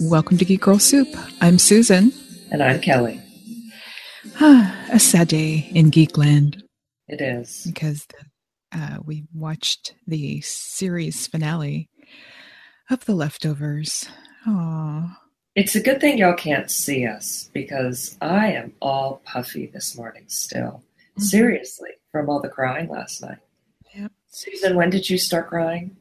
Welcome to Geek Girl Soup. I'm Susan. And I'm Kelly. Ah, a sad day in Geekland. It is. Because uh, we watched the series finale of The Leftovers. Aww. It's a good thing y'all can't see us because I am all puffy this morning still. Mm-hmm. Seriously, from all the crying last night. Yep. Susan, when did you start crying?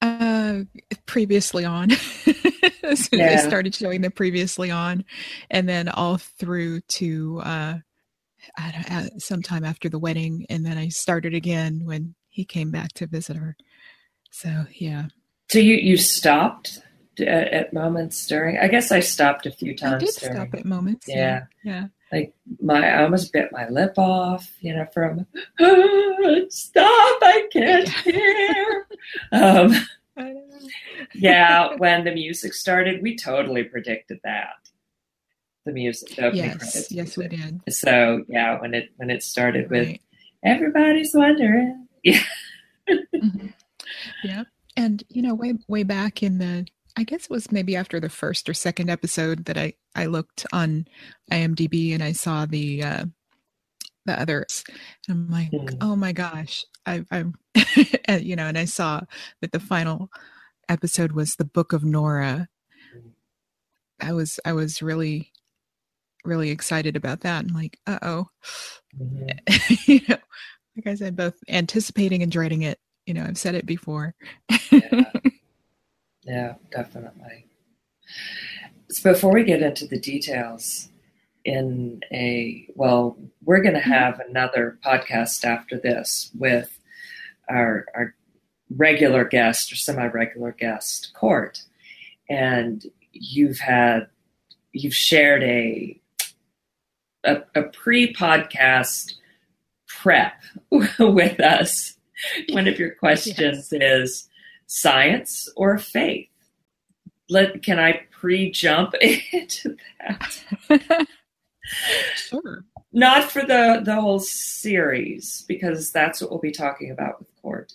Uh, previously on. as soon yeah. as they started showing the previously on, and then all through to uh, uh, sometime after the wedding, and then I started again when he came back to visit her. So yeah. So you you stopped at, at moments during. I guess I stopped a few times. I did during, stop at moments. Yeah. yeah. yeah. Like my, I almost bit my lip off, you know, from stop, I can't hear. um, yeah, when the music started, we totally predicted that. The music, the yes, yes, music. we did. So yeah, when it when it started right. with everybody's wondering, yeah, mm-hmm. yeah, and you know, way way back in the, I guess it was maybe after the first or second episode that I I looked on IMDb and I saw the uh, the others. And I'm like, mm. oh my gosh, I, I'm, you know, and I saw that the final episode was the Book of Nora. I was I was really really excited about that. I'm like, uh oh, mm-hmm. you know, like I said, both anticipating and dreading it. You know, I've said it before. yeah. yeah, definitely. So before we get into the details, in a well, we're going to mm-hmm. have another podcast after this with our our regular guest or semi-regular guest court and you've had you've shared a a, a pre-podcast prep with us one of your questions yes. is science or faith let can i pre-jump into that sure not for the the whole series because that's what we'll be talking about with court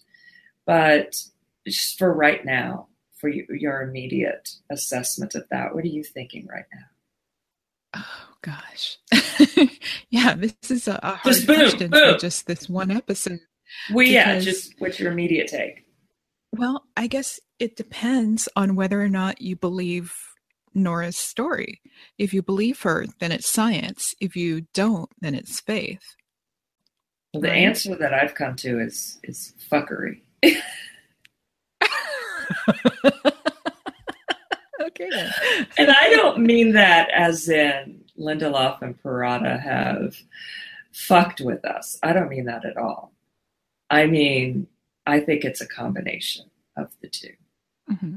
but just for right now, for your immediate assessment of that, what are you thinking right now? Oh gosh, yeah, this is a, a hard just boom, question boom. for just this one episode. Well, yeah, just what's your immediate take? Well, I guess it depends on whether or not you believe Nora's story. If you believe her, then it's science. If you don't, then it's faith. Well, the right? answer that I've come to is is fuckery. okay. Then. And I don't mean that as in Lindelof and Perrotta have fucked with us. I don't mean that at all. I mean, I think it's a combination of the 2 mm-hmm.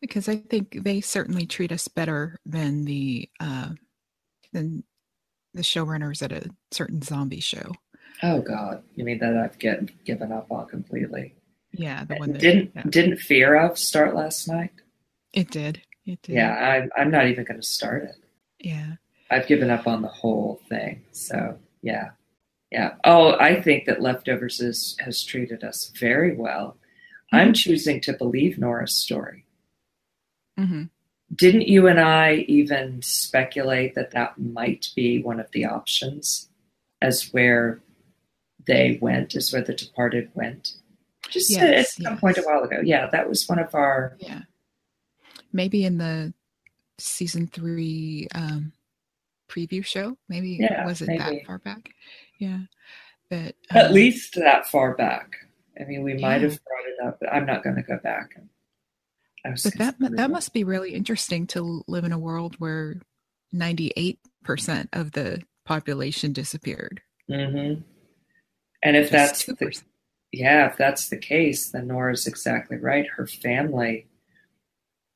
Because I think they certainly treat us better than the uh, than the showrunners at a certain zombie show. Oh God, you mean that I've get, given up on completely? Yeah, the one that didn't yeah. didn't Fear of start last night. It did. It did. Yeah, I'm I'm not even going to start it. Yeah, I've given up on the whole thing. So yeah, yeah. Oh, I think that Leftovers is, has treated us very well. Mm-hmm. I'm choosing to believe Nora's story. Mm-hmm. Didn't you and I even speculate that that might be one of the options as where they went, as where the departed went? just yes, at some yes. point a while ago. Yeah, that was one of our. Yeah. Maybe in the season three um, preview show. Maybe yeah, was it maybe. that far back? Yeah, but um, at least that far back. I mean, we might yeah. have brought it up, but I'm not going to go back. but that that must be really interesting to live in a world where 98 percent of the population disappeared. Mm-hmm. And if Just that's 2%. the, yeah, if that's the case, then Nora's exactly right. Her family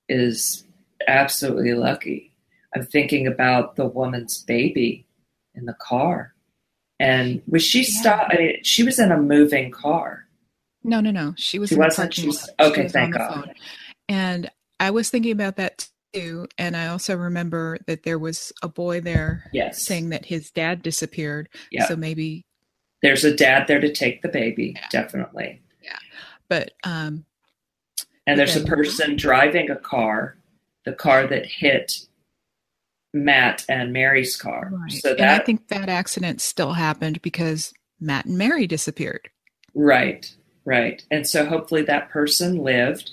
is absolutely lucky. I'm thinking about the woman's baby in the car. And was she yeah. stopped? I mean, she was in a moving car. No, no, no. She was. She wasn't. She was, okay, she was thank God. And I was thinking about that too. And I also remember that there was a boy there yes. saying that his dad disappeared. Yeah. So maybe there's a dad there to take the baby, yeah. definitely. Yeah. But um and there's a person driving a car the car that hit Matt and Mary's car. Right. So and I think that accident still happened because Matt and Mary disappeared. right, right. And so hopefully that person lived.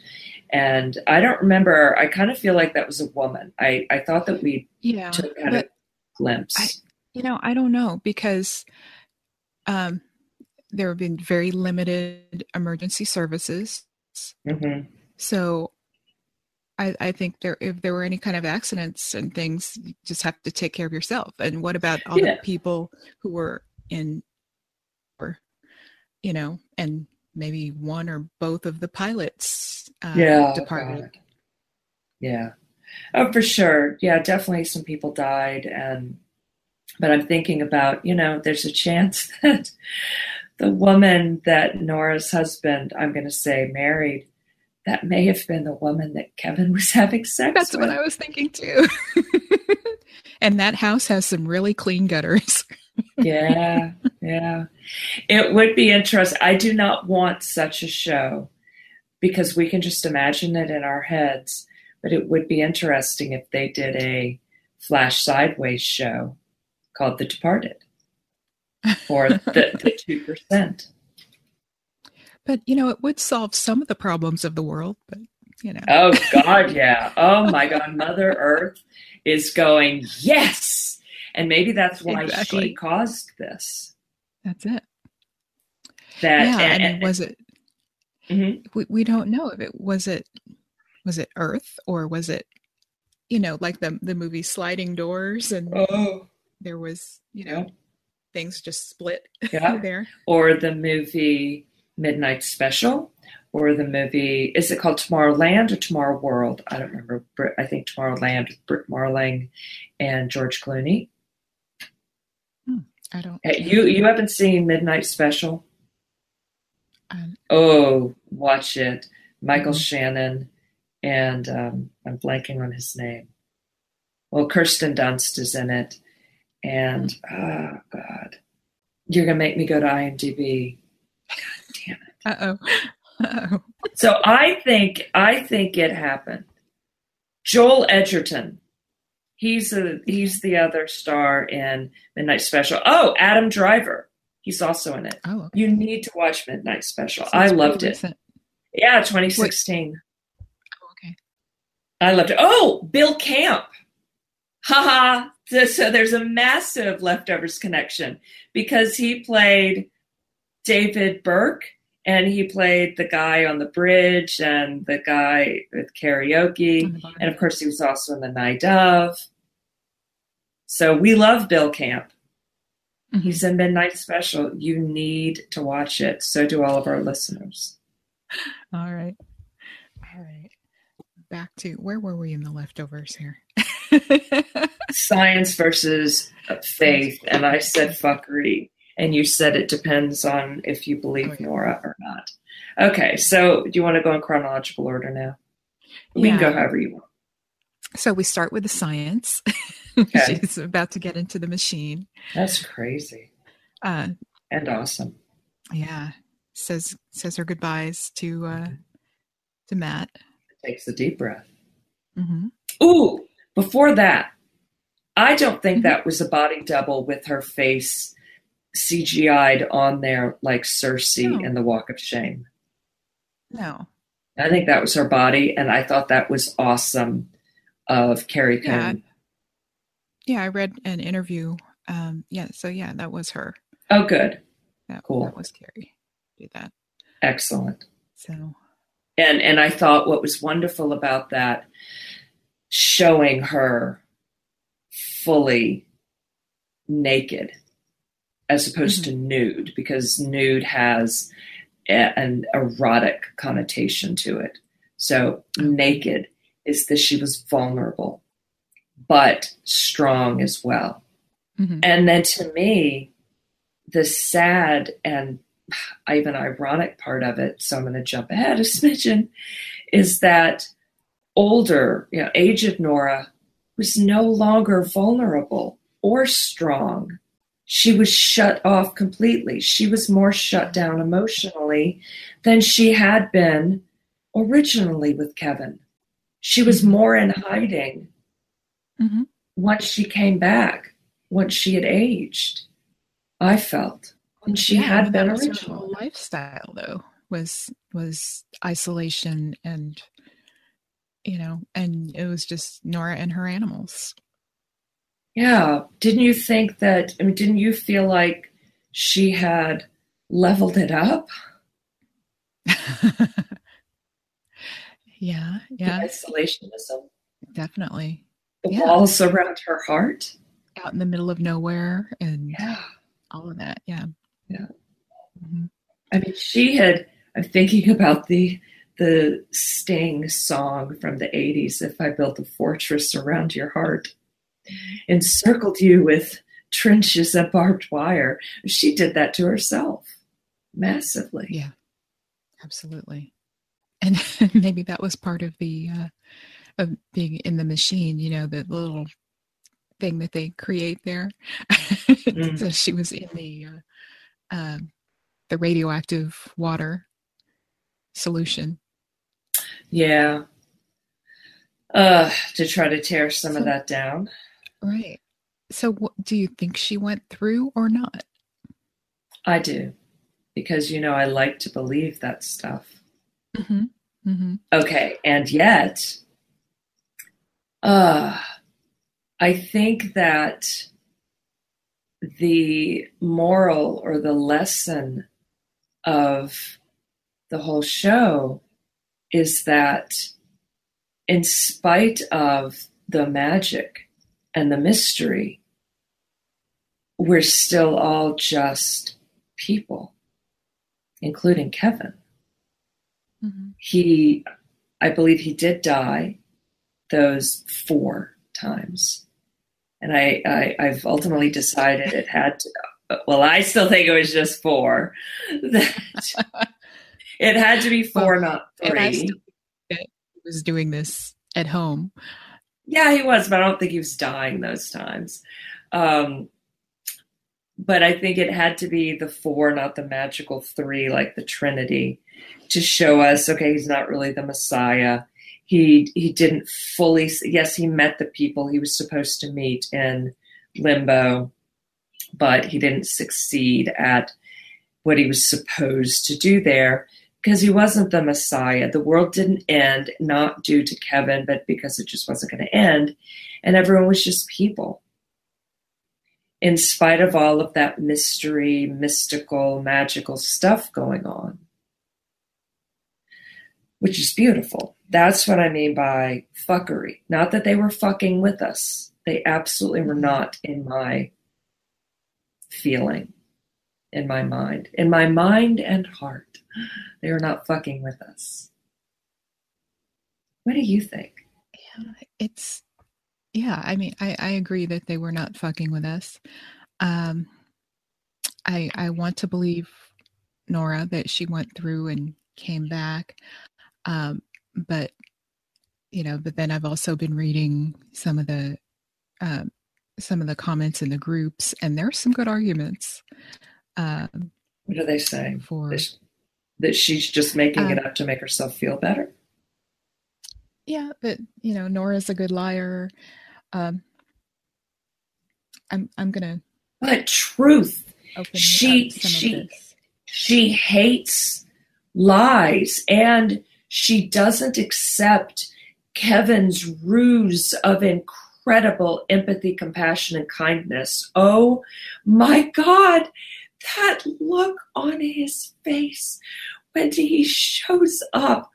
And I don't remember. I kind of feel like that was a woman. I I thought that we Yeah. took kind of glimpse. I- You know, I don't know because um, there have been very limited emergency services. hmm So I, I think there if there were any kind of accidents and things, you just have to take care of yourself. And what about all Yeah. the people who were in or you know, and maybe one or both of the pilots uh, yeah. departed. God. Yeah. Oh, for sure. Yeah, definitely some people died and but I'm thinking about, you know, there's a chance that the woman that Nora's husband, I'm going to say, married, that may have been the woman that Kevin was having sex with. That's with. what I was thinking too. and that house has some really clean gutters. yeah, yeah. It would be interesting. I do not want such a show because we can just imagine it in our heads. But it would be interesting if they did a flash sideways show called The Departed or the the two percent. But you know, it would solve some of the problems of the world, but you know. Oh God, yeah. Oh my God, Mother Earth is going yes, and maybe that's why she caused this. That's it. That yeah, I and- was it? Mhm. We we don't know if it was it was it Earth or was it, you know, like the the movie Sliding Doors, and oh there was you yeah. know things just split Yeah. there. or the movie Midnight Special, or the movie is it called Tomorrowland or Tomorrow World? I don't remember. I think Tomorrowland, with Britt Marling and George Clooney. I don't. You you haven't seen Midnight Special? Um, Oh, watch it. Michael Mhm. Shannon and um, I'm blanking on his name. Well, Kirsten Dunst is in it, and oh god, you're gonna make me go to IMDb. God damn it. uh oh. So I think I think it happened. Joel Edgerton. He's a he's the other star in Midnight Special. Oh, Adam Driver. He's also in it. Oh, okay. You need to watch Midnight Special. So I loved it. Yeah, 2016. Oh, okay. I loved it. Oh, Bill Camp. Haha. So there's a massive leftovers connection because he played David Burke and he played the guy on the bridge and the guy with karaoke. On the bottom. And of course, he was also in the Night of. So we love Bill Camp. Mhm. He's in Midnight Special. You need to watch it. So do all of our listeners. All right. All right. Back to where were we in the leftovers here? Science versus faith. And I said fuckery. And you said it depends on if you believe Oh. Nora or not. Okay. So do you want to go in chronological order now? We can go however you want. So we start with the science. Okay. She's about to get into the machine. That's crazy Uh, and awesome. yeah, says says her goodbyes to uh, to Matt. Takes a deep breath. Mm-hmm. Ooh, before that, I don't think Mhm. that was a body double with her face CGI'd on there like Cersei No. in The Walk of Shame. No, I think that was her body, and I thought that was awesome of Carrie Yeah. Coon. yeah, I read an interview. Um, yeah, so yeah, that was her. Oh, good. That, Cool. that was Carrie. Do that. Excellent. So And and I thought what was wonderful about that showing her fully naked as opposed to nude because nude has a, an erotic connotation to it. So naked is that she was vulnerable but strong as well. mhm. And then to me, the sad and even ironic part of it, so I'm going to jump ahead a smidgen, is that older, you know, aged Nora was no longer vulnerable or strong. She was shut off completely. She was more shut down emotionally than she had been originally with Kevin. She was mm-hmm. more in hiding mm-hmm. once she came back, once she had aged. I felt. And she yeah, had been original. lifestyle though was was isolation and you know, and it was just Nora and her animals. Yeah. Didn't you think that I mean didn't you feel like she had leveled it up? yeah, yeah. The isolationism. Definitely. The yeah. walls around her heart. Out in the middle of nowhere and yeah. all of that. Yeah. Yeah. Mm-hmm. I mean, she had, I'm thinking about the the Sting song from the 80s, If I Built a Fortress Around Your Heart, encircled you with trenches of barbed wire. She did that to herself massively. Yeah, absolutely. And maybe that was part of the, uh, of being in the machine, you know, the little thing that they create there. Mm. so she was in the, uh, um, the radioactive water solution. Yeah. Uh, to try to tear some so, of that down. Right. So, do you think she went through or not? I do, because you know I like to believe that stuff. Mm-hmm. Mm-hmm. Okay, and yet, uh, I think that the moral or the lesson of the whole show is that in spite of the magic and the mystery, we're still all just people, including Kevin. Mm-hmm. He, I believe he did die those four times. And I, I, I've ultimately decided it had to, well, I still think it was just four. That it had to be four, well, not three. was doing this at home. Yeah, he was, but I don't think he was dying those times. Um, but I think it had to be the four, not the magical three, like the Trinity, to show us, okay, he's not really the Messiah. He he didn't fully. Yes, he met the people he was supposed to meet in limbo, but he didn't succeed at what he was supposed to do there because he wasn't the Messiah. The world didn't end not due to Kevin, but because it just wasn't going to end. And everyone was just people. In spite of all of that mystery, mystical, magical stuff going on, which is beautiful. That's what I mean by fuckery. Not that they were fucking with us, they absolutely were not in my feeling, in my mind, in my mind and heart. They are not fucking with us. What do you think? Yeah, it's yeah, I mean I, I agree that they were not fucking with us. Um I I want to believe Nora that she went through and came back. Um but you know, but then I've also been reading some of the um some of the comments in the groups and there's some good arguments. Um what are they saying? For that she's just making um, it up to make herself feel better? Yeah, but you know, Nora's a good liar. Um, I'm I'm gonna. But truth, she she she hates lies, and she doesn't accept Kevin's ruse of incredible empathy, compassion, and kindness. Oh my God, that look on his face when he shows up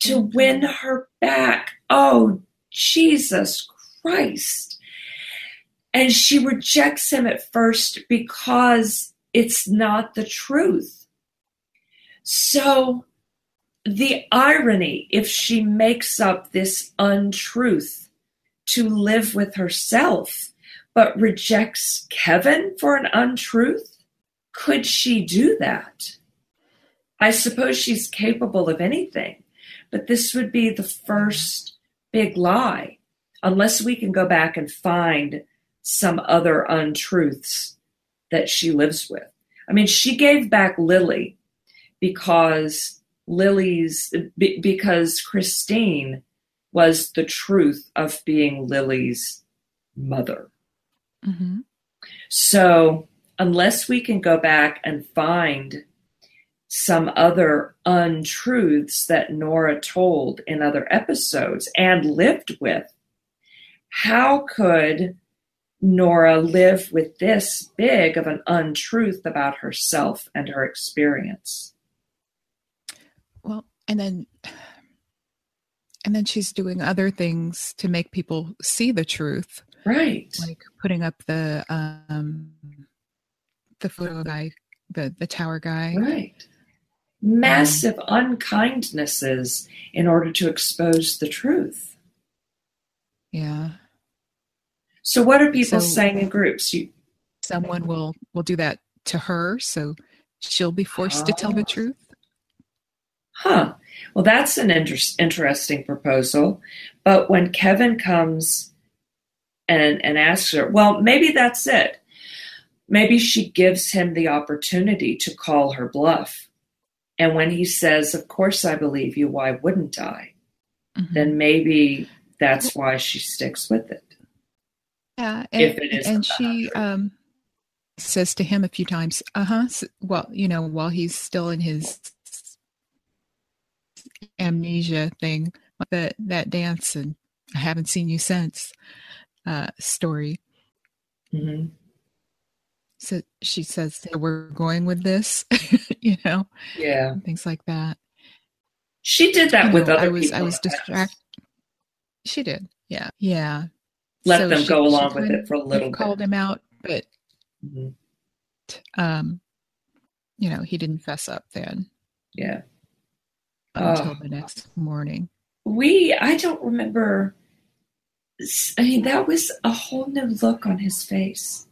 to mm-hmm. win her back. Oh, Jesus Christ. And she rejects him at first because it's not the truth. So, the irony if she makes up this untruth to live with herself, but rejects Kevin for an untruth, could she do that? I suppose she's capable of anything, but this would be the first big lie, unless we can go back and find some other untruths that she lives with. I mean, she gave back Lily because Lily's because Christine was the truth of being Lily's mother. Mm-hmm. So, unless we can go back and find some other untruths that Nora told in other episodes and lived with, how could Nora live with this big of an untruth about herself and her experience? Well, and then and then she's doing other things to make people see the truth right like putting up the um the photo guy the the tower guy right massive um, unkindnesses in order to expose the truth yeah so what are people so, saying in groups you someone will will do that to her so she'll be forced oh. to tell the oh. truth huh well, that's an inter- interesting proposal. But when Kevin comes and, and asks her, well, maybe that's it. Maybe she gives him the opportunity to call her bluff. And when he says, Of course I believe you, why wouldn't I? Mm-hmm. Then maybe that's why she sticks with it. Yeah. And, and she um, says to him a few times, Uh huh. Well, you know, while he's still in his amnesia thing, that that dance and I haven't seen you since uh, story. Mm-hmm. So she says we're going with this, you know, yeah, things like that. She did that you with know, other I was, people. I was distracted. She did, yeah, yeah. Let so them she, go along with it for a little. bit. Called him out, but mm-hmm. um, you know, he didn't fess up then. Yeah until oh. the next morning. We, I don't remember. I mean, that was a whole new look on his face.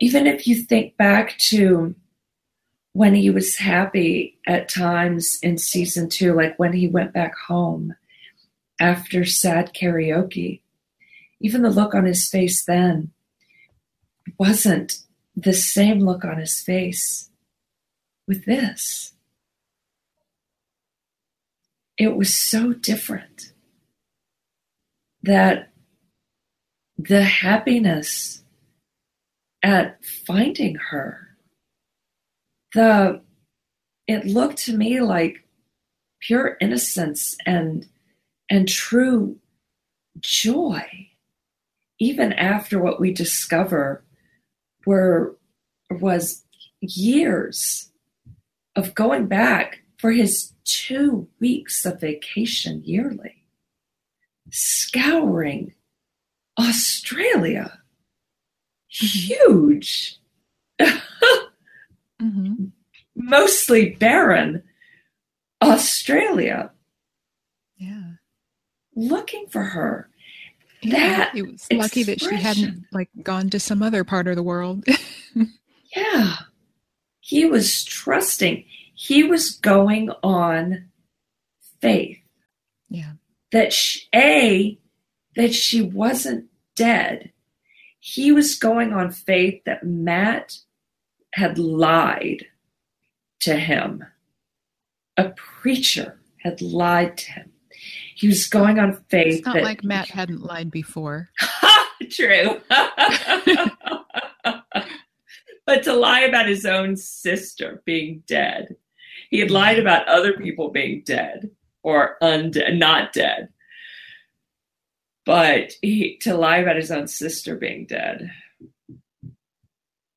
Even if you think back to when he was happy at times in season two, like when he went back home after sad karaoke, even the look on his face then wasn't the same look on his face with this. It was so different that the happiness at finding her the it looked to me like pure innocence and and true joy even after what we discover were was years of going back for his two weeks of vacation yearly, scouring Australia. Mm-hmm. Huge. mm-hmm. Mostly barren Australia. Yeah. Looking for her. Yeah, that it was lucky that she hadn't like gone to some other part of the world. yeah. He was trusting he was going on faith. Yeah. That she, A, that she wasn't dead. He was going on faith that Matt had lied to him. A preacher had lied to him. He was going on faith. It's not that, like Matt hadn't lied before. True. but to lie about his own sister being dead he had lied about other people being dead or undead, not dead. But he, to lie about his own sister being dead.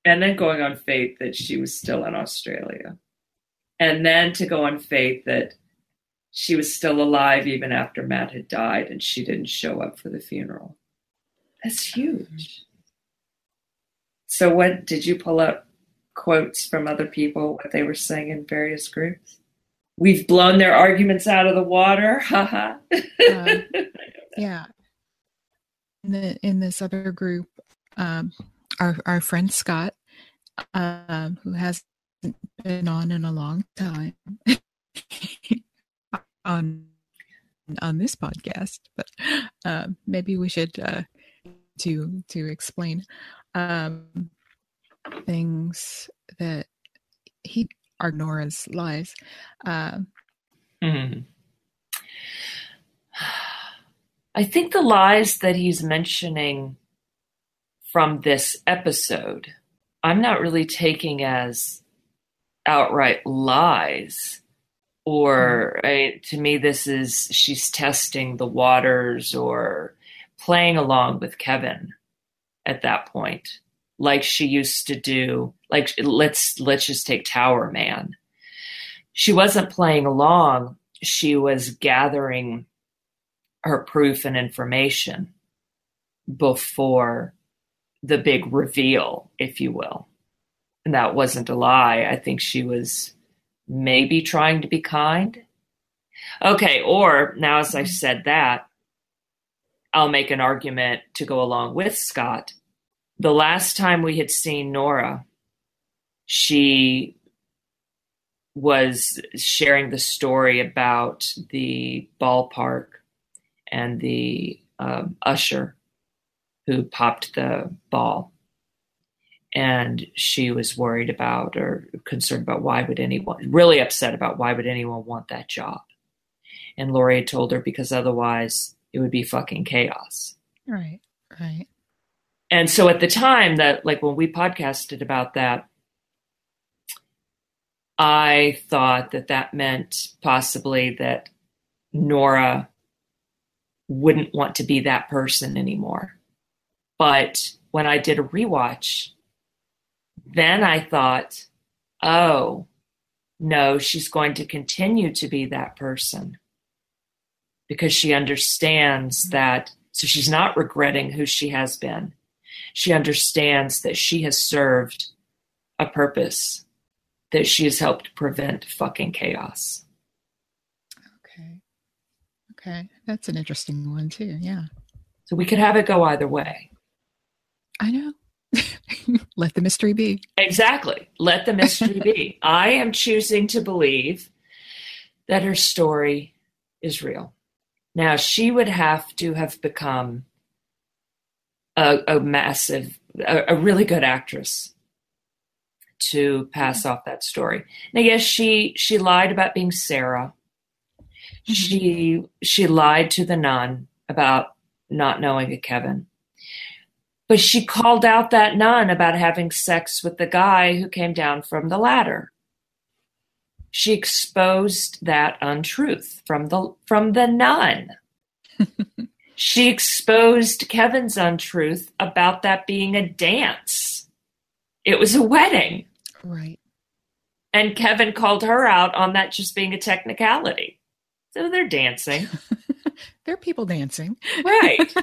And then going on faith that she was still in Australia. And then to go on faith that she was still alive even after Matt had died and she didn't show up for the funeral. That's huge. So, what did you pull up quotes from other people, what they were saying in various groups. We've blown their arguments out of the water. Haha. uh, yeah. In, the, in this other group, um, our, our friend Scott, um, who hasn't been on in a long time, on on this podcast, but uh, maybe we should uh, to to explain. Um, things that he are Nora's lies. Uh, mm-hmm. I think the lies that he's mentioning from this episode, I'm not really taking as outright lies. Or mm-hmm. right, to me, this is she's testing the waters or playing along with Kevin at that point, like she used to do. Like let's let's just take Tower Man. She wasn't playing along; she was gathering her proof and information before the big reveal, if you will. And that wasn't a lie. I think she was maybe trying to be kind. Okay, or now as I've said that, I'll make an argument to go along with Scott. The last time we had seen Nora, she was sharing the story about the ballpark and the um, usher who popped the ball. And she was worried about or concerned about why would anyone, really upset about why would anyone want that job. And Lori had told her because otherwise it would be fucking chaos. Right, right. And so at the time that, like when we podcasted about that, I thought that that meant possibly that Nora wouldn't want to be that person anymore. But when I did a rewatch, then I thought, oh, no, she's going to continue to be that person because she understands that. So she's not regretting who she has been. She understands that she has served a purpose, that she has helped prevent fucking chaos. Okay. Okay, that's an interesting one too. Yeah. So we could have it go either way. I know. Let the mystery be. Exactly. Let the mystery be. I am choosing to believe that her story is real. Now, she would have to have become a, a massive, a, a really good actress to pass off that story. Now, yes, she she lied about being Sarah she she lied to the nun about not knowing a Kevin. But she called out that nun about having sex with the guy who came down from the ladder. She exposed that untruth from the from the nun. she exposed Kevin's untruth about that being a dance. It was a wedding. Right. And Kevin called her out on that just being a technicality. So they're dancing. they're people dancing. Right.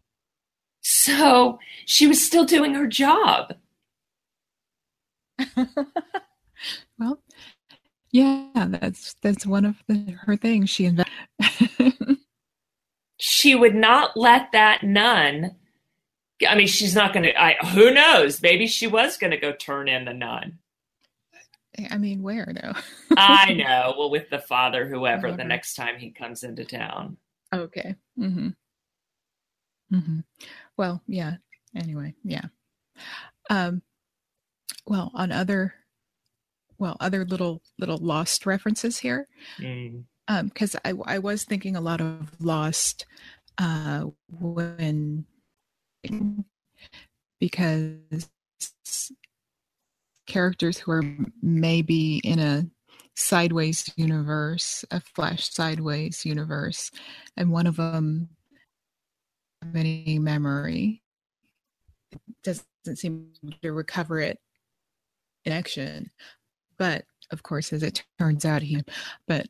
so she was still doing her job. well, yeah, that's that's one of the, her things. She invented. she would not let that nun. I mean, she's not going to. Who knows? Maybe she was going to go turn in the nun. I mean, where though? I know. Well, with the father, whoever, whoever, the next time he comes into town. Okay. Mm-hmm. Mm-hmm. Well, yeah. Anyway, yeah. Um. Well, on other, well, other little little lost references here. Mm. Um, because I I was thinking a lot of lost, uh, when because characters who are maybe in a sideways universe, a flash sideways universe, and one of them have any memory doesn't seem to recover it in action. But of course, as it turns out, he but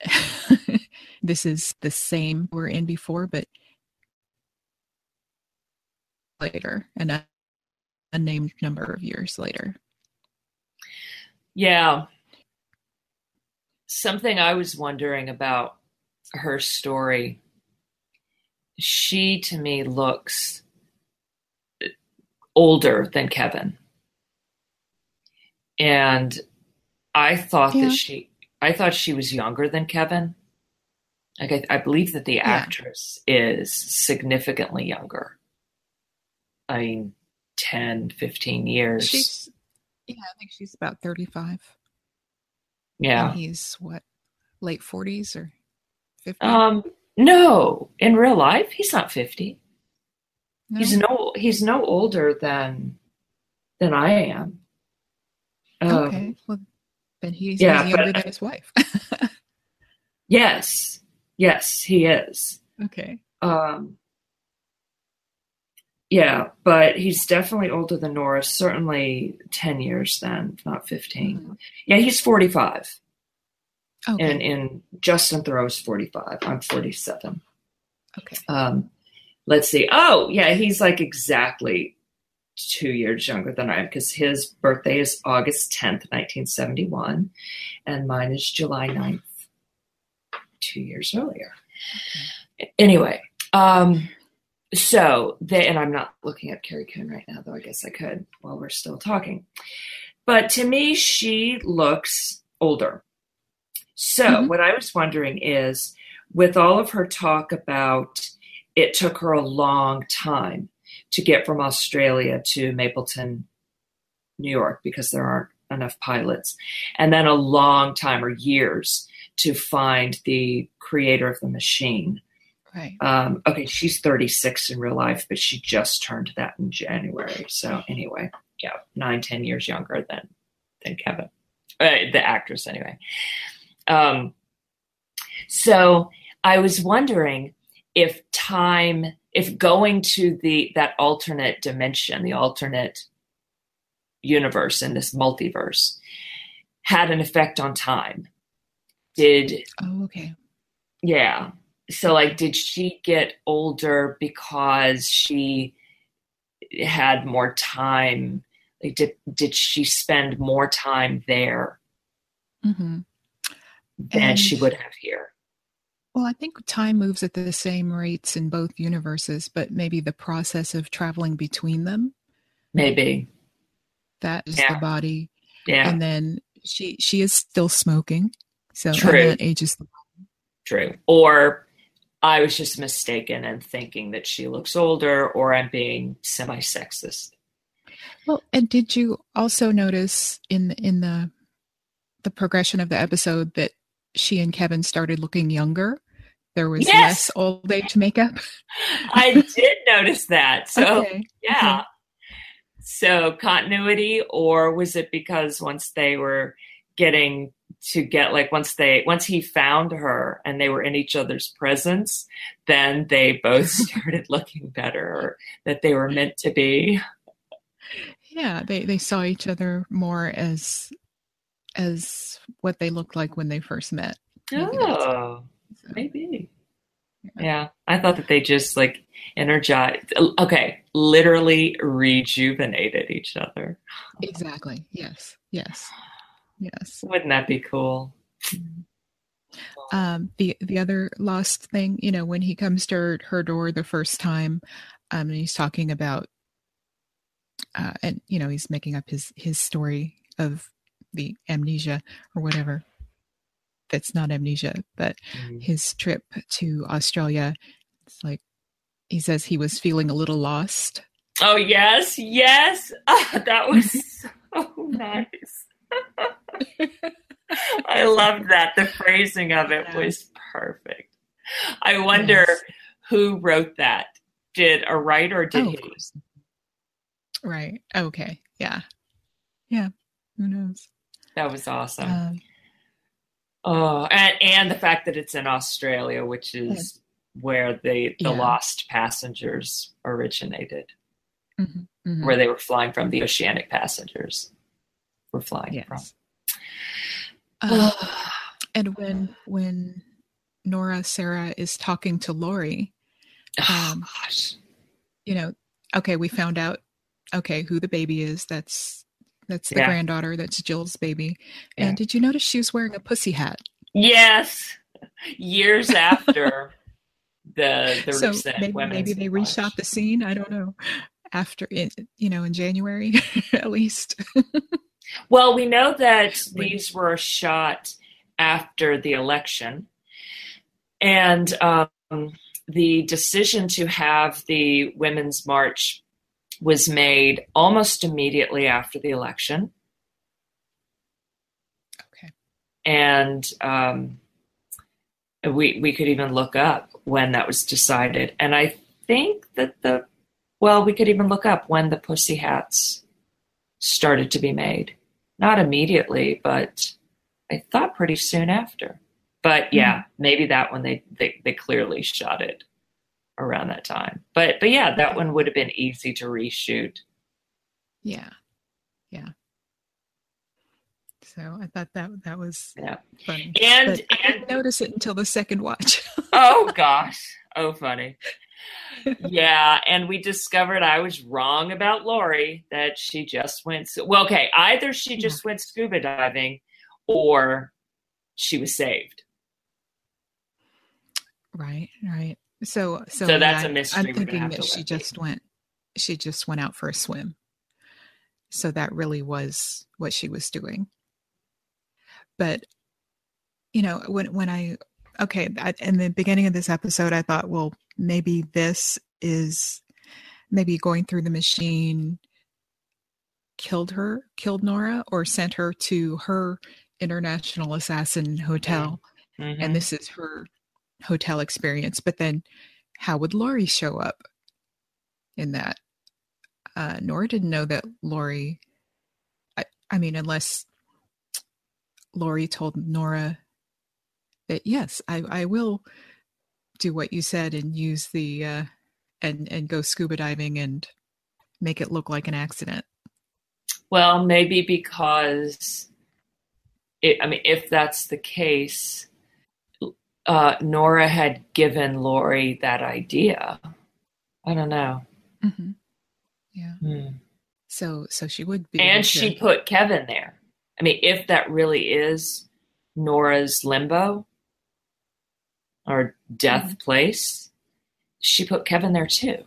this is the same we're in before, but later, and a unnamed number of years later. Yeah. Something I was wondering about her story. She to me looks uh, older than Kevin. And I thought yeah. that she I thought she was younger than Kevin. Like I, I believe that the yeah. actress is significantly younger. I mean 10, 15 years. She's yeah, I think she's about 35. Yeah. And he's what, late 40s or 50? Um, No, in real life, he's not 50. No? He's no he's no older than than I am. Um, okay. Well, then he's, yeah, he's younger but- than his wife. Yes. Yes, he is. okay. Um yeah, but he's definitely older than Nora's, certainly 10 years then, if not 15. Mhm. Yeah, he's 45. Okay. And and Justin Theroux's 45. I'm 47. okay. Um, let's see. Oh, yeah, he's like exactly two years younger than I am because his birthday is August 10th, 1971, and mine is July 9th, two years earlier. Anyway, um, so they, and I'm not looking at Carrie Coon right now, though I guess I could while we're still talking. But to me, she looks older. So, Mhm. what I was wondering is with all of her talk about it took her a long time to get from Australia to Mapleton, New York, because there aren't enough pilots, and then a long time or years to find the creator of the machine. Right. Um, okay, she's 36 in real life, but she just turned that in January. So anyway, yeah, nine, ten years younger than than Kevin, uh, the actress anyway. Um, so I was wondering if time, if going to the that alternate dimension, the alternate universe in this multiverse, had an effect on time. Did Oh, okay. yeah. So like did she get older because she had more time? Like did did she spend more time there hmm than And- she would have here? Well, I think time moves at the same rates in both universes, but maybe the process of traveling between them, Maybe. that is Yeah. the body. Yeah, And then she she is still smoking. So True. that ages the true. Or I was just mistaken and thinking that she looks older or I'm being semi-sexist. Well, and did you also notice in in the the progression of the episode that she and Kevin started looking younger? There was Yes! less old age makeup. I did notice that. So okay. Yeah. So continuity, or was it because once they were getting to get like once they once he found her and they were in each other's presence, then they both started looking better, or that they were meant to be. Yeah, they they saw each other more as as what they looked like when they first met. Maybe Oh, So, maybe. Yeah, I thought that they just like energized. Okay, literally rejuvenated each other. Exactly. Yes. Yes. Yes. Wouldn't that be cool? Um, the the other lost thing, you know, when he comes to her, her door the first time, um, and he's talking about, uh, and you know, he's making up his his story of the amnesia or whatever. That's not amnesia, but Mhm. his trip to Australia. It's like he says he was feeling a little lost. Oh yes, yes. Ah, that was so nice. I loved that. The phrasing of it Yeah. was perfect. I wonder Yes. who wrote that. Did a writer or did Oh, he? Right. Okay. Yeah. Yeah. Who knows? That was awesome. Um, oh, and and the fact that it's in Australia, which is where the the Yeah. lost passengers originated, mhm, mhm. where they were flying from. The oceanic passengers were flying from. Um, and when when Nora Sarah is talking to Lori, oh um, gosh. you know, okay, we found out okay who the baby is. That's that's the Yeah. granddaughter. That's Jill's baby. Yeah. And did you notice she was wearing a pussy hat? Yes, years after the the so recent maybe, maybe they march. reshot the scene. I don't know. After it, you know, in January at least. Well, we know that these were shot after the election, and um, the decision to have the women's march was made almost immediately after the election. Okay. and um, we we could even look up when that was decided. And I think that the, well, we could even look up when the Pussy Hats started to be made. Not immediately, but I thought pretty soon after. But yeah, mm-hmm. maybe that one they, they, they clearly shot it around that time. But but yeah, that one would have been easy to reshoot. Yeah. Yeah. So I thought that that was yeah. funny. And, but I didn't notice it until the second watch. oh gosh. Oh funny. yeah, and we discovered I was wrong about Laurie that she just went well okay, either she hmm. just went scuba diving or she was saved. Right, right. So, so, so that's I, a mystery. I'm thinking that she just went, she just went out for a swim. So that really was what she was doing. But, you know, when when I okay, I, in the beginning of this episode, I thought, well, maybe this is maybe going through the machine killed her, killed Nora, or sent her to her international assassin hotel, mm-hmm. and this is her hotel experience. But then, how would Laurie show up in that? Uh, Nora didn't know that Laurie. I, I mean, unless Laurie told Nora that yes, I, I will do what you said and use the uh, and and go scuba diving and make it look like an accident. Well, maybe because it, I mean, if that's the case, uh, Nora had given Laurie that idea. I don't know. Mm-hmm. Yeah. Hmm. So, so she would be, and she to... put Kevin there. I mean, if that really is Nora's limbo or death mm-hmm. place, she put Kevin there too.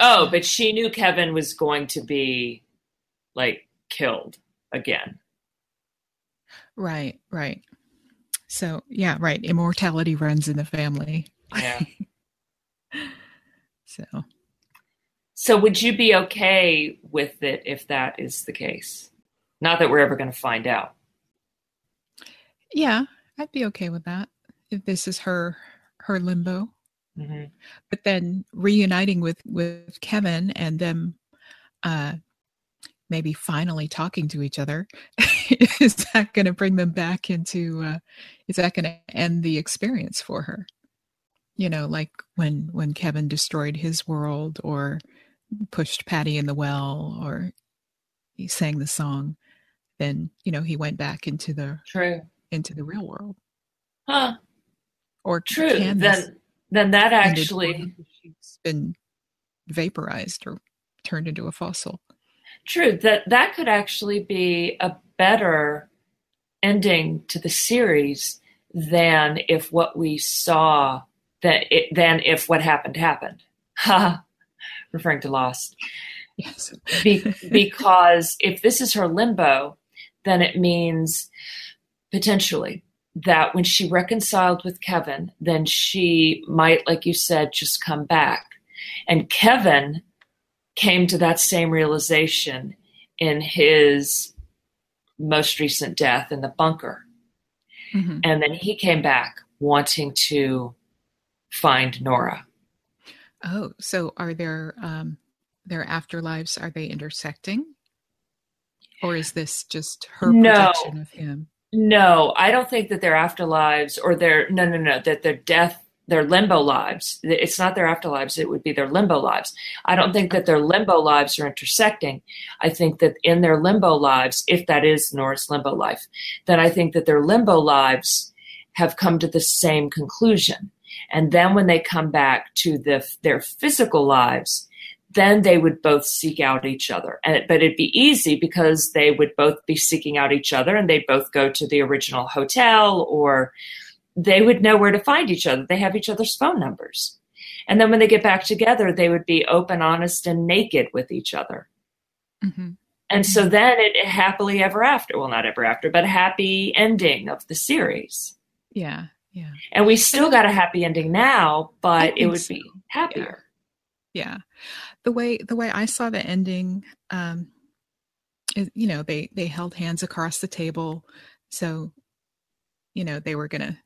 Oh, but she knew Kevin was going to be like killed again. Right, right. So, yeah, right. Immortality runs in the family. Yeah. so. So, would you be okay with it if that is the case? Not that we're ever going to find out. Yeah, I'd be okay with that this is her her limbo. Mm-hmm. But then reuniting with with Kevin and them uh, maybe finally talking to each other is that going to bring them back into uh, is that going to end the experience for her you know like when when kevin destroyed his world or pushed Patti in the well or he sang the song then you know he went back into the true into the real world huh or true then then that actually she's been vaporized or turned into a fossil True. That that could actually be a better ending to the series than if what we saw that it, than if what happened happened. Ha, referring to Lost. Yes. Be, because if this is her limbo, then it means potentially that when she reconciled with Kevin, then she might, like you said, just come back. And Kevin came to that same realization in his most recent death in the bunker. Mm-hmm. And then he came back wanting to find Nora. Oh, so are there um their afterlives are they intersecting? Or is this just her no. projection of him? No, I don't think that their afterlives or their no no no that their death their limbo lives. It's not their afterlives, it would be their limbo lives. I don't think that their limbo lives are intersecting. I think that in their limbo lives, if that is Nora's limbo life, then I think that their limbo lives have come to the same conclusion. And then when they come back to the, their physical lives, then they would both seek out each other. And, but it'd be easy because they would both be seeking out each other and they'd both go to the original hotel or they would know where to find each other. They have each other's phone numbers. And then when they get back together, they would be open, honest, and naked with each other. Mm-hmm. And so then it happily ever after, well, not ever after, but a happy ending of the series. Yeah. Yeah. And we still got a happy ending now, but it would so. be happier. Yeah. Yeah. The way, the way I saw the ending, um, is, you know, they, they held hands across the table. So, you know, they were going to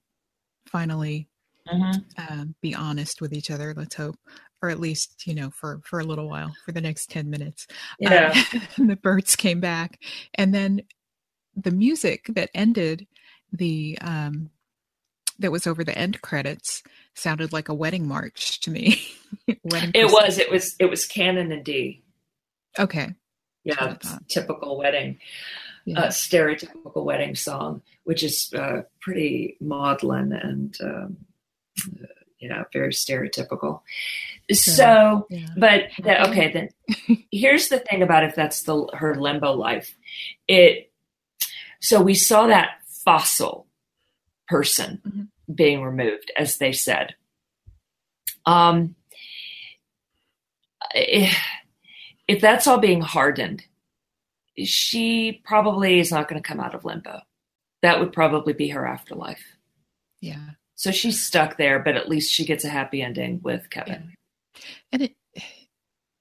finally mm-hmm. uh, be honest with each other. Let's hope, or at least you know for for a little while, for the next ten minutes. Yeah. Uh, the birds came back, and then the music that ended the um, that was over the end credits sounded like a wedding march to me. wedding it was. It was. It was Canon in D. Okay. Yeah, typical wedding, yeah. uh, stereotypical wedding song, which is uh, pretty maudlin and um, uh, yeah, very stereotypical. So, yeah. but that, okay, then here's the thing about if that's the her limbo life, it. So we saw that fossil person mm-hmm. being removed, as they said. Um, if, if that's all being hardened, she probably is not going to come out of limbo. That would probably be her afterlife. Yeah. So she's stuck there, but at least she gets a happy ending with Kevin. Yeah. And it,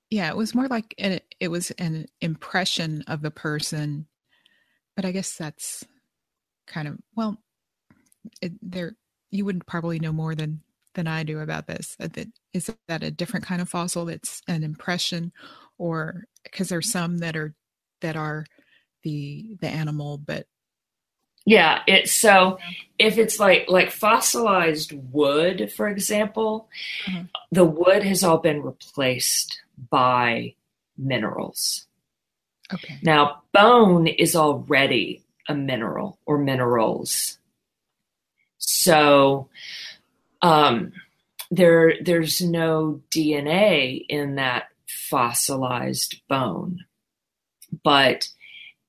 yeah, it was more like an, it was an impression of the person, but I guess that's kind of well, it, there you wouldn't probably know more than than I do about this. That is that a different kind of fossil that's an impression, or because there's some that are that are the the animal, but yeah, it's so if it's like like fossilized wood, for example, mm-hmm. the wood has all been replaced by minerals. Okay. Now, bone is already a mineral or minerals. So um, there there's no DNA in that fossilized bone, but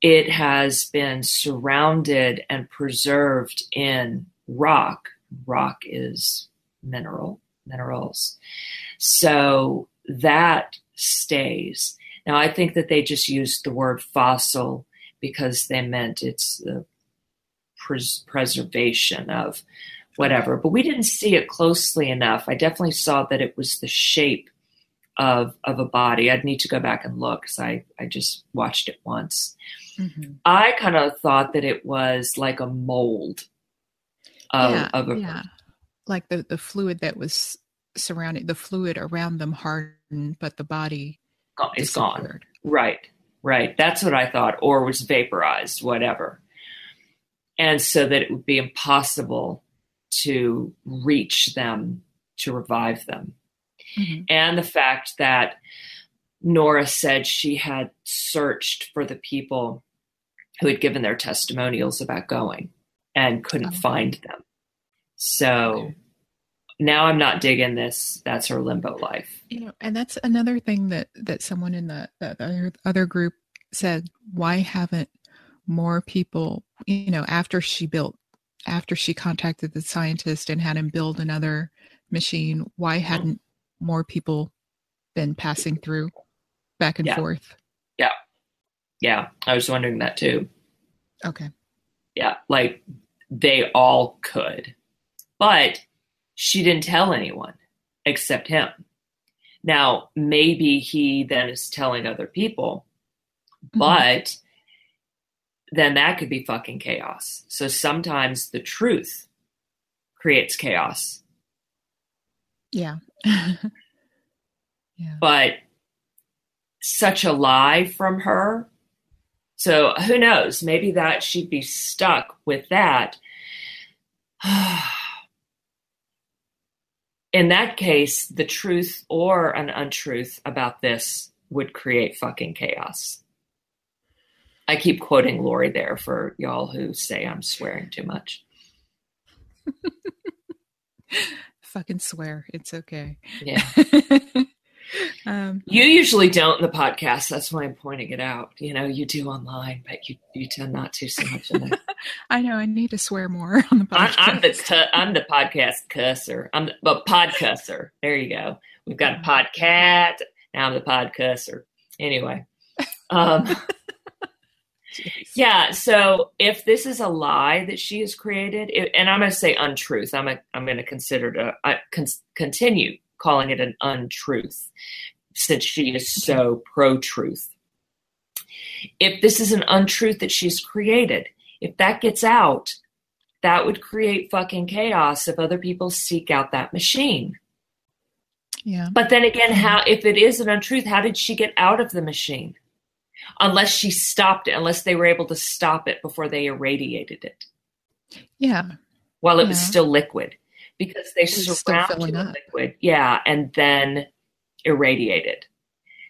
it has been surrounded and preserved in rock. Rock is mineral, minerals. So that stays. Now, I think that they just used the word fossil because they meant it's the pres- preservation of whatever. But we didn't see it closely enough. I definitely saw that it was the shape of of a body. I'd need to go back and look because I I just watched it once. Mm-hmm. I kind of thought that it was like a mold of, yeah, of a yeah. like the the fluid that was surrounding the fluid around them hardened, but the body is gone. Right, right. That's what I thought, or was vaporized, whatever. And so that it would be impossible to reach them to revive them. Mm-hmm. And the fact that Nora said she had searched for the people who had given their testimonials about going and couldn't oh. find them. So okay. now I'm not digging this. That's her limbo life. You know, and that's another thing that that someone in the, the other, other group said. Why haven't more people? You know, after she built after she contacted the scientist and had him build another machine, why hadn't more people been passing through back and yeah. forth? Yeah. Yeah. I was wondering that too. Okay. Yeah. Like they all could. But she didn't tell anyone except him. Now, maybe he then is telling other people, mm-hmm. but then that could be fucking chaos. So sometimes the truth creates chaos. Yeah. yeah. But such a lie from her. So who knows? Maybe that she'd be stuck with that. In that case, the truth or an untruth about this would create fucking chaos. I keep quoting Laurie there for y'all who say I'm swearing too much. Fucking swear. It's okay. Yeah. um, you usually don't in the podcast. That's why I'm pointing it out. You know, you do online, but you, you tend not to so much in. I know. I need to swear more on the podcast. I'm, I'm the cu- I'm the podcast cusser. I'm the but podcusser. There you go. We've got a podcat. Now I'm the pod podcusser. Anyway. Um, yeah. So if this is a lie that she has created, it, and I'm going to say untruth, I'm a, I'm going to consider to uh, con- continue calling it an untruth since she is so pro truth. If this is an untruth that she's created, if that gets out, that would create fucking chaos if other people seek out that machine. Yeah. But then again, how if it is an untruth, how did she get out of the machine? Unless she stopped it, unless they were able to stop it before they irradiated it Yeah. while it was still liquid. Because they surround filling up. liquid, yeah, and then irradiated.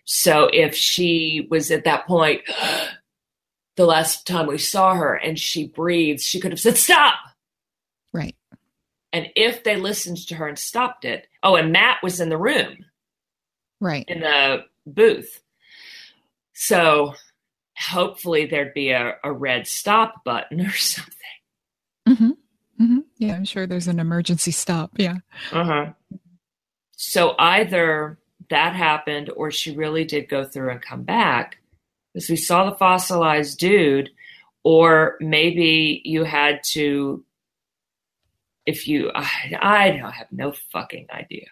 So if she was at that point, the last time we saw her and she breathes, she could have said, Stop! Right. And if they listened to her and stopped it, oh, and Matt was in the room Right. in the booth. So hopefully there'd be a, a red stop button or something. hmm hmm Yeah, I'm sure there's an emergency stop. Yeah. Uh-huh. So either that happened or she really did go through and come back because we saw the fossilized dude, or maybe you had to, if you, I, I don't have no fucking idea.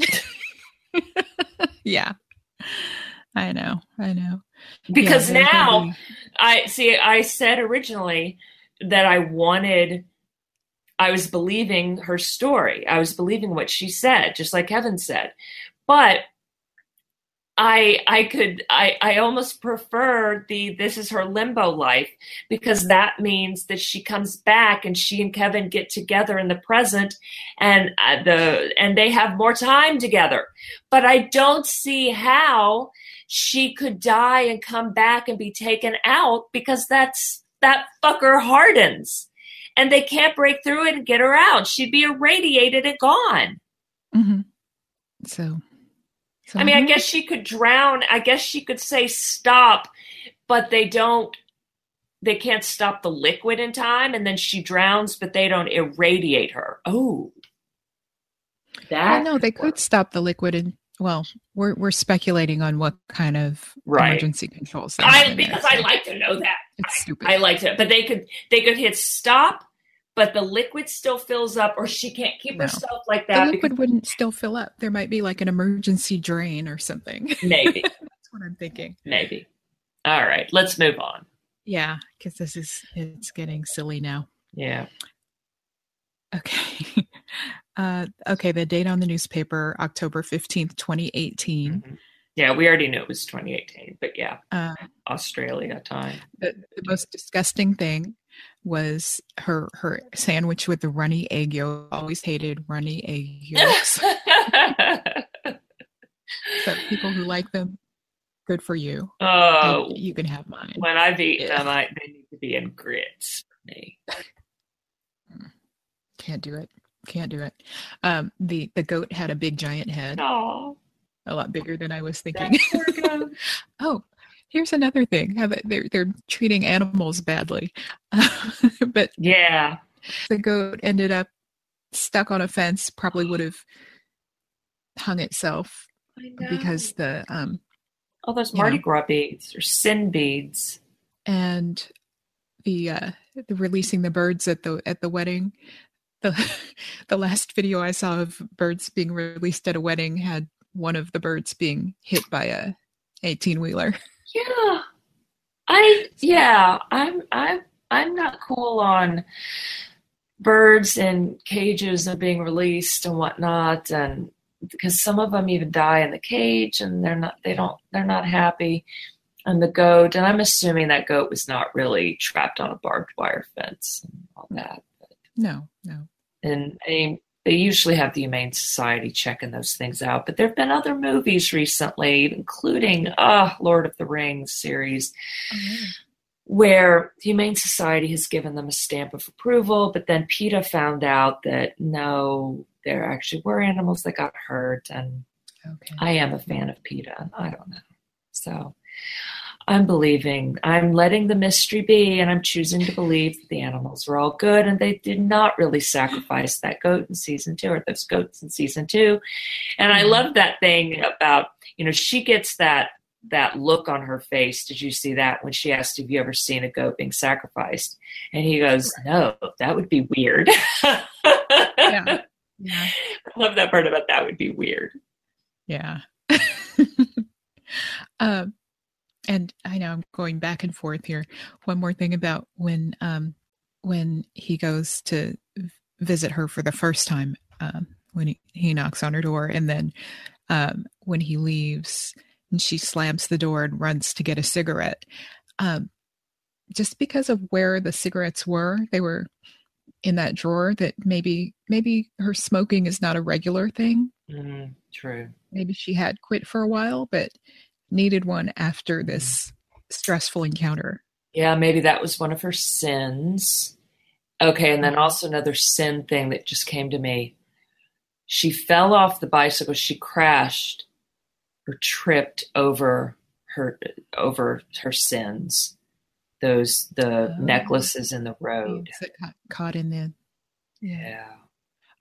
Yeah. I know. I know. Because Yeah, now be- I see. I said originally that I wanted. I was believing her story. I was believing what she said, just like Kevin said. But I, I could, I, I almost prefer the this is her limbo life because that means that she comes back and she and Kevin get together in the present, and uh, the and they have more time together. But I don't see how she could die and come back and be taken out because that's that fucker hardens and they can't break through it and get her out. She'd be irradiated and gone. Mhm. So, so I mean, I guess she could drown. I guess she could say stop, but they don't. They can't stop the liquid in time, and then she drowns, but they don't irradiate her. Oh, I that know they could stop the liquid and well, we're we're speculating on what kind of Right. emergency controls. I in there, because I like to know that. it's stupid. I liked it, but they could they could hit stop, but the liquid still fills up, or she can't keep No. herself like that. the that. liquid wouldn't still fill up. There might be like an emergency drain or something. maybe, That's what I'm thinking. maybe. All right, let's move on. Yeah, because this is it's getting silly now. Yeah. Okay. Uh, okay, the date on the newspaper, October 15th, 2018. Mhm. Yeah, we already knew it was 2018, but yeah, Uh, Australia time. the, the most disgusting thing was her her sandwich with the runny egg yolk. Always hated runny egg yolks. but people who like them, good for you. oh, I- you can have mine. when I've eaten Yeah. them, I, they need to be in grits for me. Can't do it. Can't do it. Um, the the goat had a big giant head, Oh, a lot bigger than I was thinking. that poor goat. oh, here's another thing. How they- they're they're treating animals badly, but yeah. the goat ended up stuck on a fence. Probably would have hung itself because the um all those you Mardi know. Gras beads or sin beads. and the uh the releasing the birds at the at the wedding the the last video i saw of birds being released at a wedding had one of the birds being hit by a 18 wheeler Yeah. I yeah, I'm I'm I'm not cool on birds in cages and being released and whatnot and because some of them even die in the cage and they're not they don't they're not happy. And the goat and I'm assuming that goat was not really trapped on a barbed wire fence and all that no no and mean, they usually have the Humane Society checking those things out. But there have been other movies recently, including uh, Lord of the Rings series, where the Humane Society has given them a stamp of approval. But then PETA found out that no, there actually were animals that got hurt, and okay I am a fan of PETA. I don't know. So I'm believing, I'm letting the mystery be, and I'm choosing to believe that the animals were all good and they did not really sacrifice that goat in season two or those goats in season two. And I Mhm. love that thing about, you know, she gets that that look on her face. Did you see that when she asked, Have you ever seen a goat being sacrificed? And he goes, No, that would be weird. yeah yeah I love that part about that would be weird. yeah um and i know i'm going back and forth here one more thing about when um when he goes to visit her for the first time, um, when he, he knocks on her door, and then um, when he leaves and she slams the door and runs to get a cigarette. Um, just because of where the cigarettes were, they were in that drawer that maybe maybe her smoking is not a regular thing. Mm, true. Maybe she had quit for a while, but needed one after this stressful encounter. Yeah, maybe that was one of her sins. Okay, and then also another sin thing that just came to me. She fell off the bicycle, she crashed or tripped over her over her sins. Those the oh. necklaces in the road. That got caught in the yeah.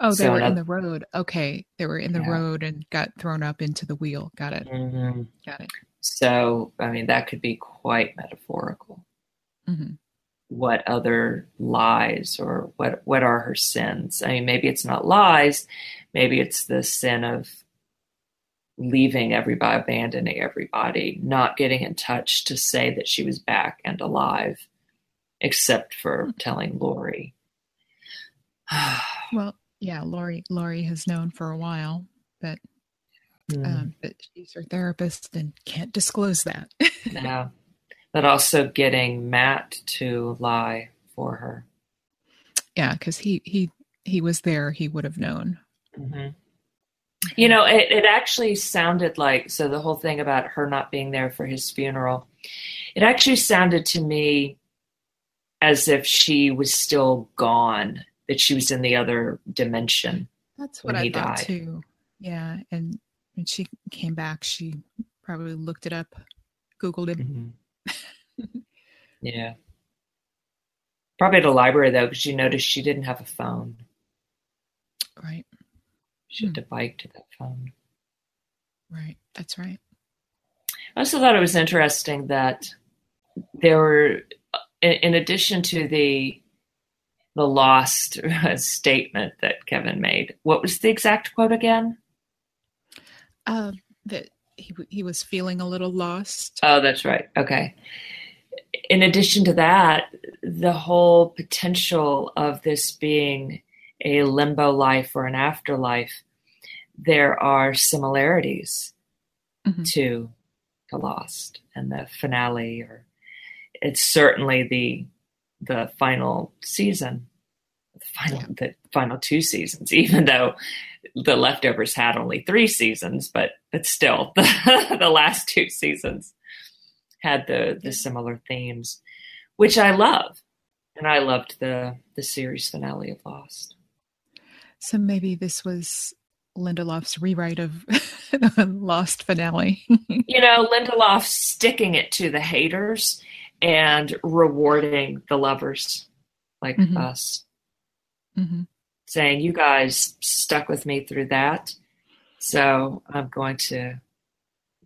Oh, they so were in the road. Okay, they were in the yeah. road and got thrown up into the wheel. Got it. Mm-hmm. Got it. So, I mean, that could be quite metaphorical. Mm-hmm. What other lies or what what are her sins? I mean, maybe it's not lies. Maybe it's the sin of leaving everybody, abandoning everybody, not getting in touch to say that she was back and alive, except for mm-hmm. telling Laurie. well, yeah, Laurie Laurie has known for a while, but mm. um, but she's her therapist and can't disclose that. yeah, but also getting Matt to lie for her. Yeah, because he he he was there, he would have known. Mm-hmm. You know, it, it actually sounded like so the whole thing about her not being there for his funeral. It actually sounded to me as if she was still gone, that she was in the other dimension. That's what I thought died. too. Yeah, and when she came back, she probably looked it up, googled it. Mm-hmm. yeah, probably at a library though, because you noticed she didn't have a phone. Right. She had hmm. to bike to that phone. Right. That's right. I also thought it was interesting that there were, in addition to the the lost statement that Kevin made, what was the exact quote again? Uh, that he he was feeling a little lost. Oh, that's right. Okay. In addition to that, the whole potential of this being a limbo life or an afterlife, there are similarities mm-hmm. to the Lost and the finale, or it's certainly the the final season, the final yeah. the final two seasons, even though the leftovers had only three seasons, but but still the, the last two seasons had the the similar themes, which I love. And I loved the the series finale of Lost. So maybe this was Lindelof's rewrite of Lost finale. you know, Lindelof sticking it to the haters and rewarding the lovers like mm-hmm. us. Mm-hmm. Saying, you guys stuck with me through that. So I'm going to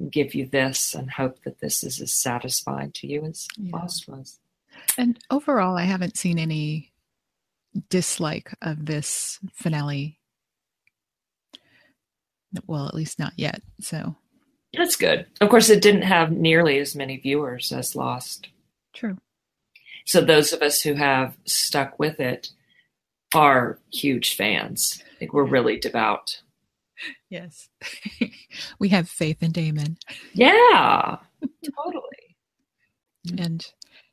give you this and hope that this is as satisfying to you as yeah. Lost was. And overall, I haven't seen any dislike of this finale. Well, at least not yet. So that's good. Of course, it didn't have nearly as many viewers as Lost. True. So those of us who have stuck with it are huge fans. I think we're really devout. Yes. we have faith in Damon. Yeah, totally. And,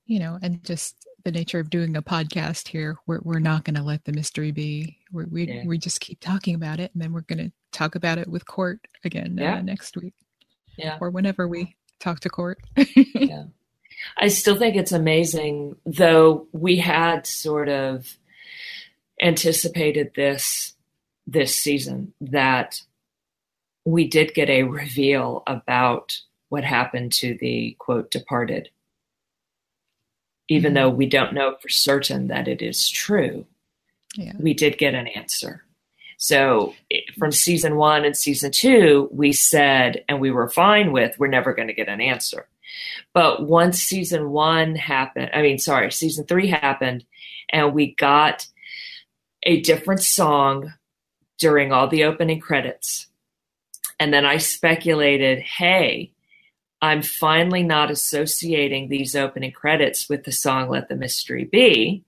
you know, and just the nature of doing a podcast here, we're, we're not going to let the mystery be. We're, we yeah. we just keep talking about it, and then we're going to talk about it with Court again uh, yeah. uh, next week. Yeah, or whenever we talk to Court. yeah, I still think it's amazing, though. We had sort of anticipated this this season that we did get a reveal about what happened to the quote departed even mm-hmm. though we don't know for certain that it is true, yeah. we did get an answer. So from season one and season two, we said, and we were fine with, we're never going to get an answer. But once season one happened, I mean, sorry, season three happened, and we got a different song during all the opening credits. And then I speculated, hey, I'm finally not associating these opening credits with the song Let the Mystery Be.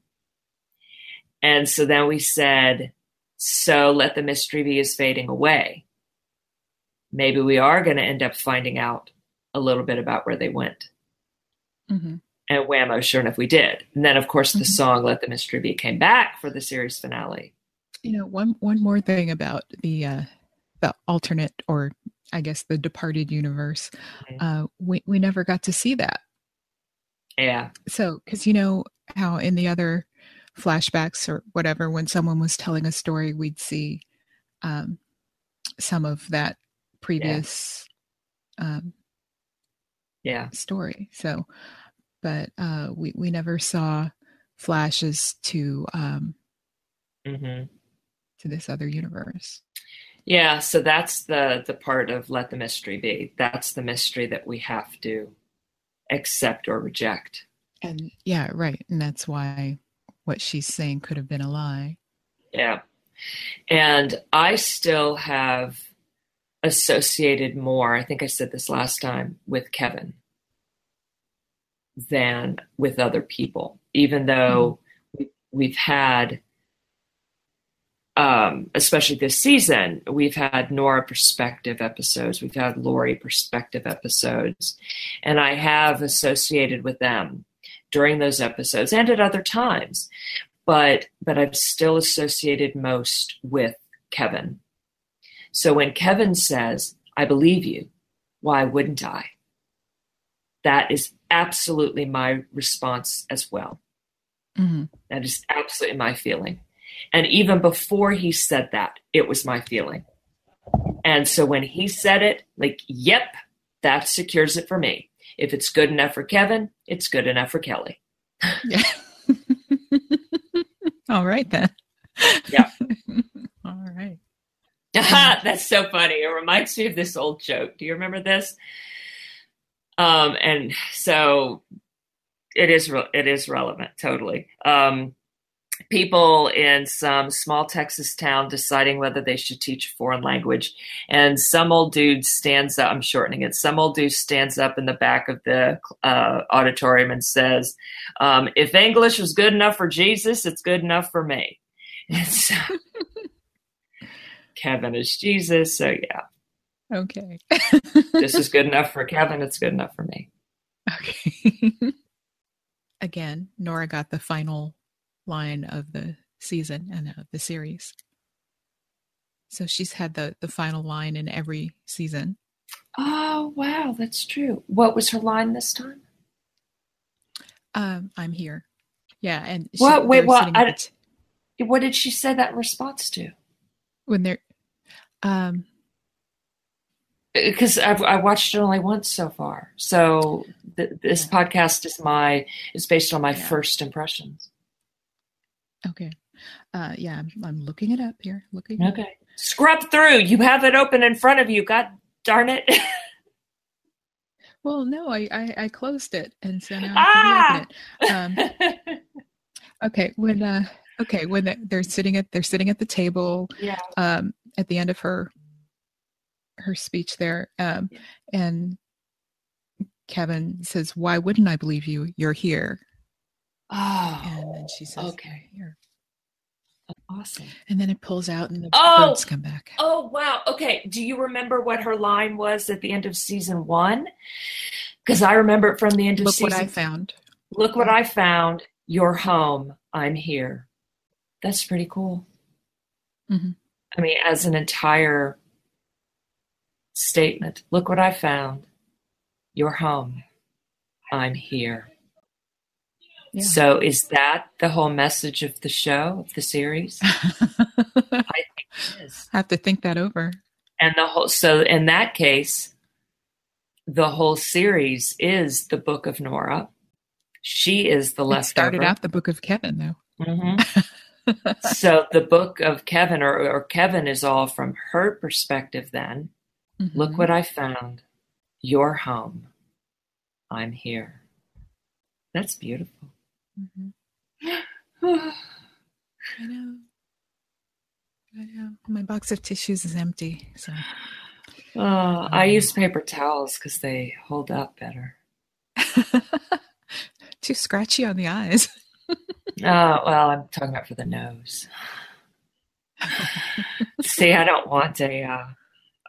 And so then we said, so let the mystery be is fading away. Maybe we are going to end up finding out a little bit about where they went. Mm-hmm. And whammo, sure enough, we did. And then, of course, the Mhm. song "Let the Mystery Be" came back for the series finale. You know, one one more thing about the uh, the alternate, or I guess the departed universe. Mhm. Uh, we we never got to see that. Yeah, So, because you know how in the other flashbacks or whatever, when someone was telling a story, we'd see um, some of that previous um, yeah, story. So, but uh, we we never saw flashes to um, hmm to this other universe. yeah. So that's the the part of "Let the Mystery Be." That's the mystery that we have to accept or reject. And yeah, right. And that's why what she's saying could have been a lie. Yeah. And I still have associated more, I think I said this last time, with Kevin than with other people, even though we, we've had, um, especially this season, we've had Nora perspective episodes, we've had Laurie perspective episodes, and I have associated with them during those episodes and at other times but but I've still associated most with Kevin. So when Kevin says, "I believe you," why wouldn't I? That is absolutely my response as well. Mhm. That is absolutely my feeling. And even before he said that, it was my feeling. And so when he said it, like, yep, that secures it for me. If it's good enough for Kevin, it's good enough for Kelly. Yeah. All right then. Yeah. That's so funny. It reminds me of this old joke. Do you remember this? Um, and so it is re- it is relevant totally. Um, people in some small Texas town deciding whether they should teach a foreign language, and some old dude stands up. I'm shortening it. Some old dude stands up in the back of the uh, auditorium and says, um, "If English was good enough for Jesus, it's good enough for me." And so Kevin is Jesus, so yeah, Okay. this is good enough for Kevin. It's good enough for me. Okay. Again, Nora got the final line of the season and of the series. So she's had the the final line in every season. Oh wow, that's true. What was her line this time? Um, I'm here. Yeah, and she, What? Wait, they're what? sitting at I- the t- What did she say that response to? When they're um Because I've I watched it only once so far, so th- this Yeah. podcast is my is based on my Yeah. first impressions. okay. Uh yeah, I'm, I'm looking it up here. Looking Okay, scrub through. You have it open in front of you. God darn it! Well, no, I, I I closed it and so now I Ah! can reopen it. Um okay, when uh okay, when they- they're sitting at they're sitting at the table yeah. um, at the end of her her speech there, um, Yeah. and Kevin says, "Why wouldn't I believe you? You're here." Oh, And then she says, okay. Here." awesome. And then it pulls out, and the Oh! birds come back. Oh wow. Okay. Do you remember what her line was at the end of season one? Because I remember it from the end of Look season. Look what I found. Look what I found. You're home. I'm here. That's pretty cool. Mhm. I mean, as an entire statement. Look what I found. You're home. I'm here. Yeah. So, is that the whole message of the show, of the series? It is. have to think that over. And the whole so in that case, the whole series is the Book of Nora. She is the leftover. started out the book of Kevin, though. Mhm. so the book of Kevin, or, or Kevin, is all from her perspective. Then look Mhm. what I found. You're home. I'm here. That's beautiful. Mhm. oh, I know. I know. My box of tissues is empty. So I use paper towels because they hold up better. too scratchy on the eyes. well, I'm talking about for the nose. See, I don't want a, uh,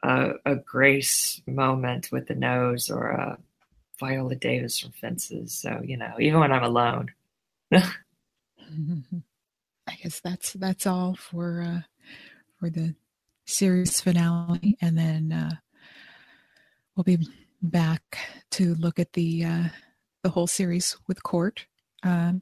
a a Grace moment with the nose or a Viola Davis from Fences. So you know, even when I'm alone. I guess that's that's all for uh, for the series finale, and then uh, we'll be back to look at the uh, the whole series with Court. Um,